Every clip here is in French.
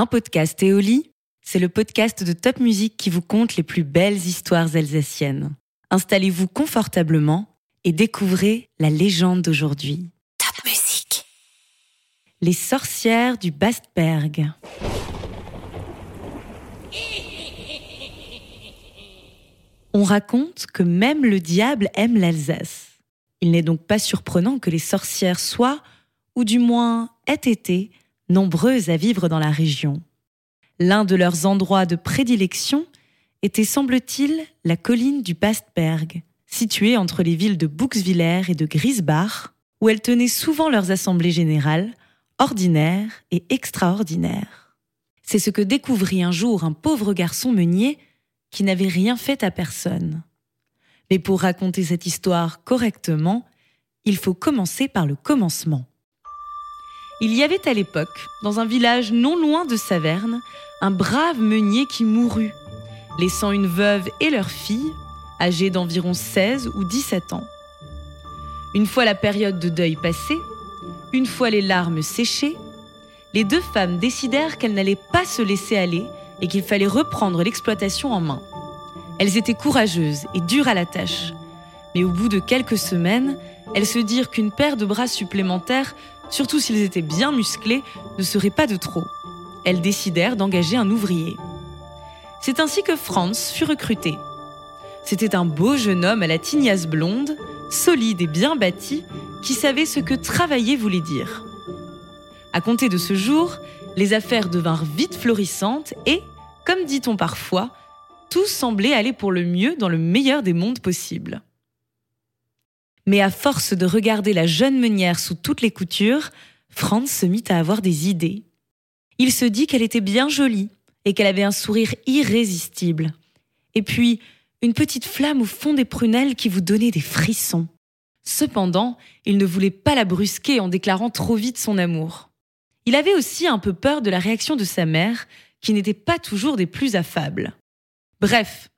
Un podcast Éoli, c'est le podcast de Top Music qui vous conte les plus belles histoires alsaciennes. Installez-vous confortablement et découvrez la légende d'aujourd'hui. Top Music. Les sorcières du Bastberg. On raconte que même le diable aime l'Alsace. Il n'est donc pas surprenant que les sorcières soient, ou du moins aient été, nombreuses à vivre dans la région. L'un de leurs endroits de prédilection était, semble-t-il, la colline du Bastberg, située entre les villes de Buxwiller et de Griesbach, où elles tenaient souvent leurs assemblées générales, ordinaires et extraordinaires. C'est ce que découvrit un jour un pauvre garçon meunier qui n'avait rien fait à personne. Mais pour raconter cette histoire correctement, il faut commencer par le commencement. Il y avait à l'époque, dans un village non loin de Saverne, un brave meunier qui mourut, laissant une veuve et leur fille, âgées d'environ 16 ou 17 ans. Une fois la période de deuil passée, une fois les larmes séchées, les deux femmes décidèrent qu'elles n'allaient pas se laisser aller et qu'il fallait reprendre l'exploitation en main. Elles étaient courageuses et dures à la tâche, mais au bout de quelques semaines, elles se dirent qu'une paire de bras supplémentaires surtout s'ils étaient bien musclés, ne serait pas de trop. Elles décidèrent d'engager un ouvrier. C'est ainsi que Franz fut recruté. C'était un beau jeune homme à la tignasse blonde, solide et bien bâti, qui savait ce que travailler voulait dire. À compter de ce jour, les affaires devinrent vite florissantes et, comme dit-on parfois, tout semblait aller pour le mieux dans le meilleur des mondes possibles. Mais à force de regarder la jeune meunière sous toutes les coutures, Franz se mit à avoir des idées. Il se dit qu'elle était bien jolie et qu'elle avait un sourire irrésistible. Et puis, une petite flamme au fond des prunelles qui vous donnait des frissons. Cependant, il ne voulait pas la brusquer en déclarant trop vite son amour. Il avait aussi un peu peur de la réaction de sa mère, qui n'était pas toujours des plus affables. Bref,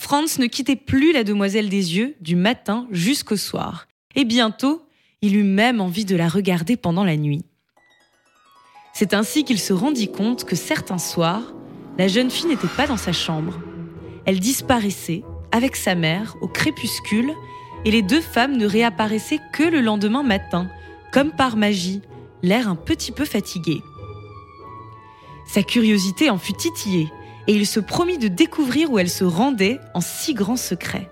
Franz ne quittait plus la demoiselle des yeux du matin jusqu'au soir, et bientôt il eut même envie de la regarder pendant la nuit. C'est ainsi qu'il se rendit compte que certains soirs, la jeune fille n'était pas dans sa chambre. Elle disparaissait avec sa mère au crépuscule et les deux femmes ne réapparaissaient que le lendemain matin, comme par magie, l'air un petit peu fatigué. Sa curiosité en fut titillée et il se promit de découvrir où elle se rendait en si grand secret.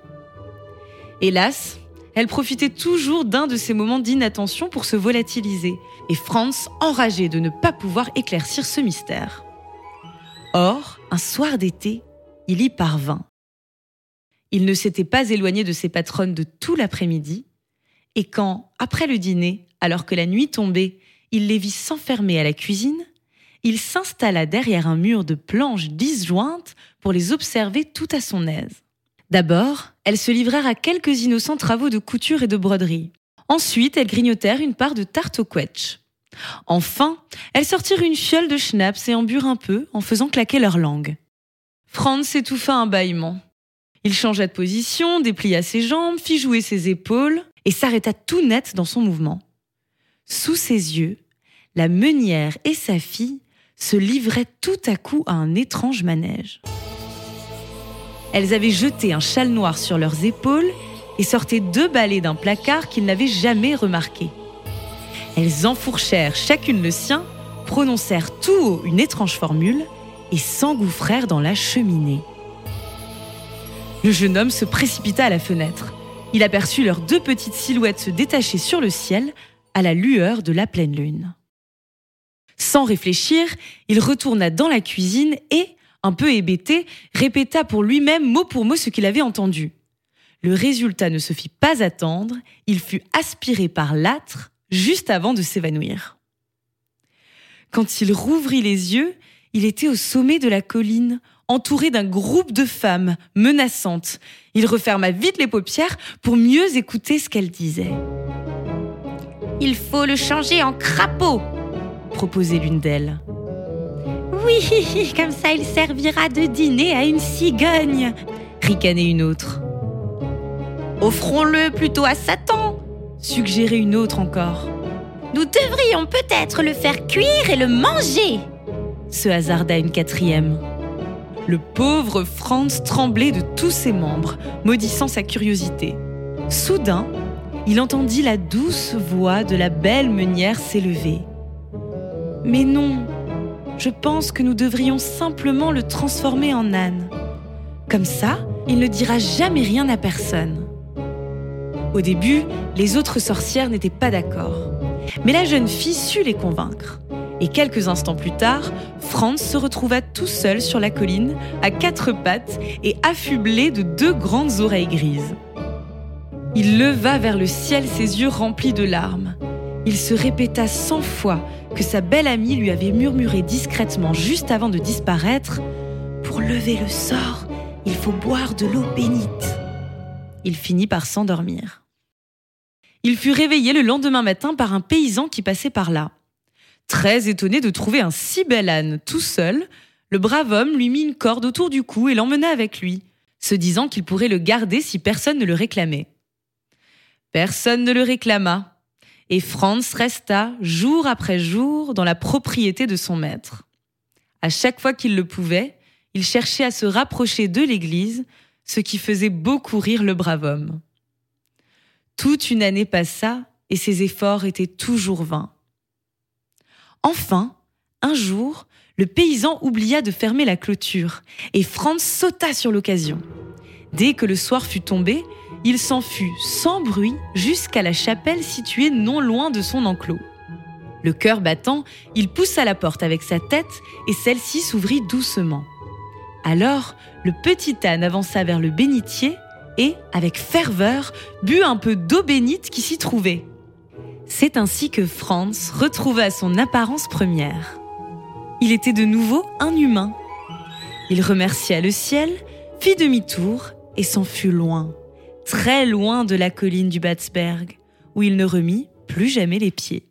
Hélas, elle profitait toujours d'un de ces moments d'inattention pour se volatiliser, et Franz enragé de ne pas pouvoir éclaircir ce mystère. Or, un soir d'été, il y parvint. Il ne s'était pas éloigné de ses patronnes de tout l'après-midi, et quand, après le dîner, alors que la nuit tombait, il les vit s'enfermer à la cuisine, il s'installa derrière un mur de planches disjointes pour les observer tout à son aise. D'abord, elles se livrèrent à quelques innocents travaux de couture et de broderie. Ensuite, elles grignotèrent une part de tarte au quetch. Enfin, elles sortirent une fiole de schnapps et en burent un peu en faisant claquer leur langue. Franz étouffa un bâillement. Il changea de position, déplia ses jambes, fit jouer ses épaules et s'arrêta tout net dans son mouvement. Sous ses yeux, la meunière et sa fille se livraient tout à coup à un étrange manège. Elles avaient jeté un châle noir sur leurs épaules et sortaient deux balais d'un placard qu'ils n'avaient jamais remarqué. Elles enfourchèrent chacune le sien, prononcèrent tout haut une étrange formule et s'engouffrèrent dans la cheminée. Le jeune homme se précipita à la fenêtre. Il aperçut leurs deux petites silhouettes se détacher sur le ciel à la lueur de la pleine lune. Sans réfléchir, il retourna dans la cuisine et, un peu hébété, répéta pour lui-même mot pour mot ce qu'il avait entendu. Le résultat ne se fit pas attendre, il fut aspiré par l'âtre juste avant de s'évanouir. Quand il rouvrit les yeux, il était au sommet de la colline, entouré d'un groupe de femmes menaçantes. Il referma vite les paupières pour mieux écouter ce qu'elles disaient. Il faut le changer en crapaud, proposait l'une d'elles. Oui, comme ça il servira de dîner à une cigogne, ricanait une autre. Offrons-le plutôt à Satan, suggérait une autre encore. Nous devrions peut-être le faire cuire et le manger, se hasarda une quatrième. Le pauvre Franz tremblait de tous ses membres, maudissant sa curiosité. Soudain, il entendit la douce voix de la belle meunière s'élever. Mais non, je pense que nous devrions simplement le transformer en âne. Comme ça, il ne dira jamais rien à personne. Au début, les autres sorcières n'étaient pas d'accord. Mais la jeune fille sut les convaincre. Et quelques instants plus tard, Franz se retrouva tout seul sur la colline, à quatre pattes et affublé de deux grandes oreilles grises. Il leva vers le ciel ses yeux remplis de larmes. Il se répéta cent fois que sa belle amie lui avait murmuré discrètement juste avant de disparaître Pour lever le sort, il faut boire de l'eau bénite. Il finit par s'endormir. Il fut réveillé le lendemain matin par un paysan qui passait par là. Très étonné de trouver un si bel âne tout seul, le brave homme lui mit une corde autour du cou et l'emmena avec lui, se disant qu'il pourrait le garder si personne ne le réclamait. Personne ne le réclama, et Franz resta jour après jour dans la propriété de son maître. À chaque fois qu'il le pouvait, il cherchait à se rapprocher de l'église, ce qui faisait beaucoup rire le brave homme. Toute une année passa et ses efforts étaient toujours vains. Enfin, un jour, le paysan oublia de fermer la clôture et Franz sauta sur l'occasion. Dès que le soir fut tombé, il s'en fut sans bruit jusqu'à la chapelle située non loin de son enclos. Le cœur battant, il poussa la porte avec sa tête et celle-ci s'ouvrit doucement. Alors, le petit âne avança vers le bénitier et, avec ferveur, but un peu d'eau bénite qui s'y trouvait. C'est ainsi que Franz retrouva son apparence première. Il était de nouveau un humain. Il remercia le ciel, fit demi-tour et s'en fut loin très loin de la colline du Batsberg, où il ne remit plus jamais les pieds.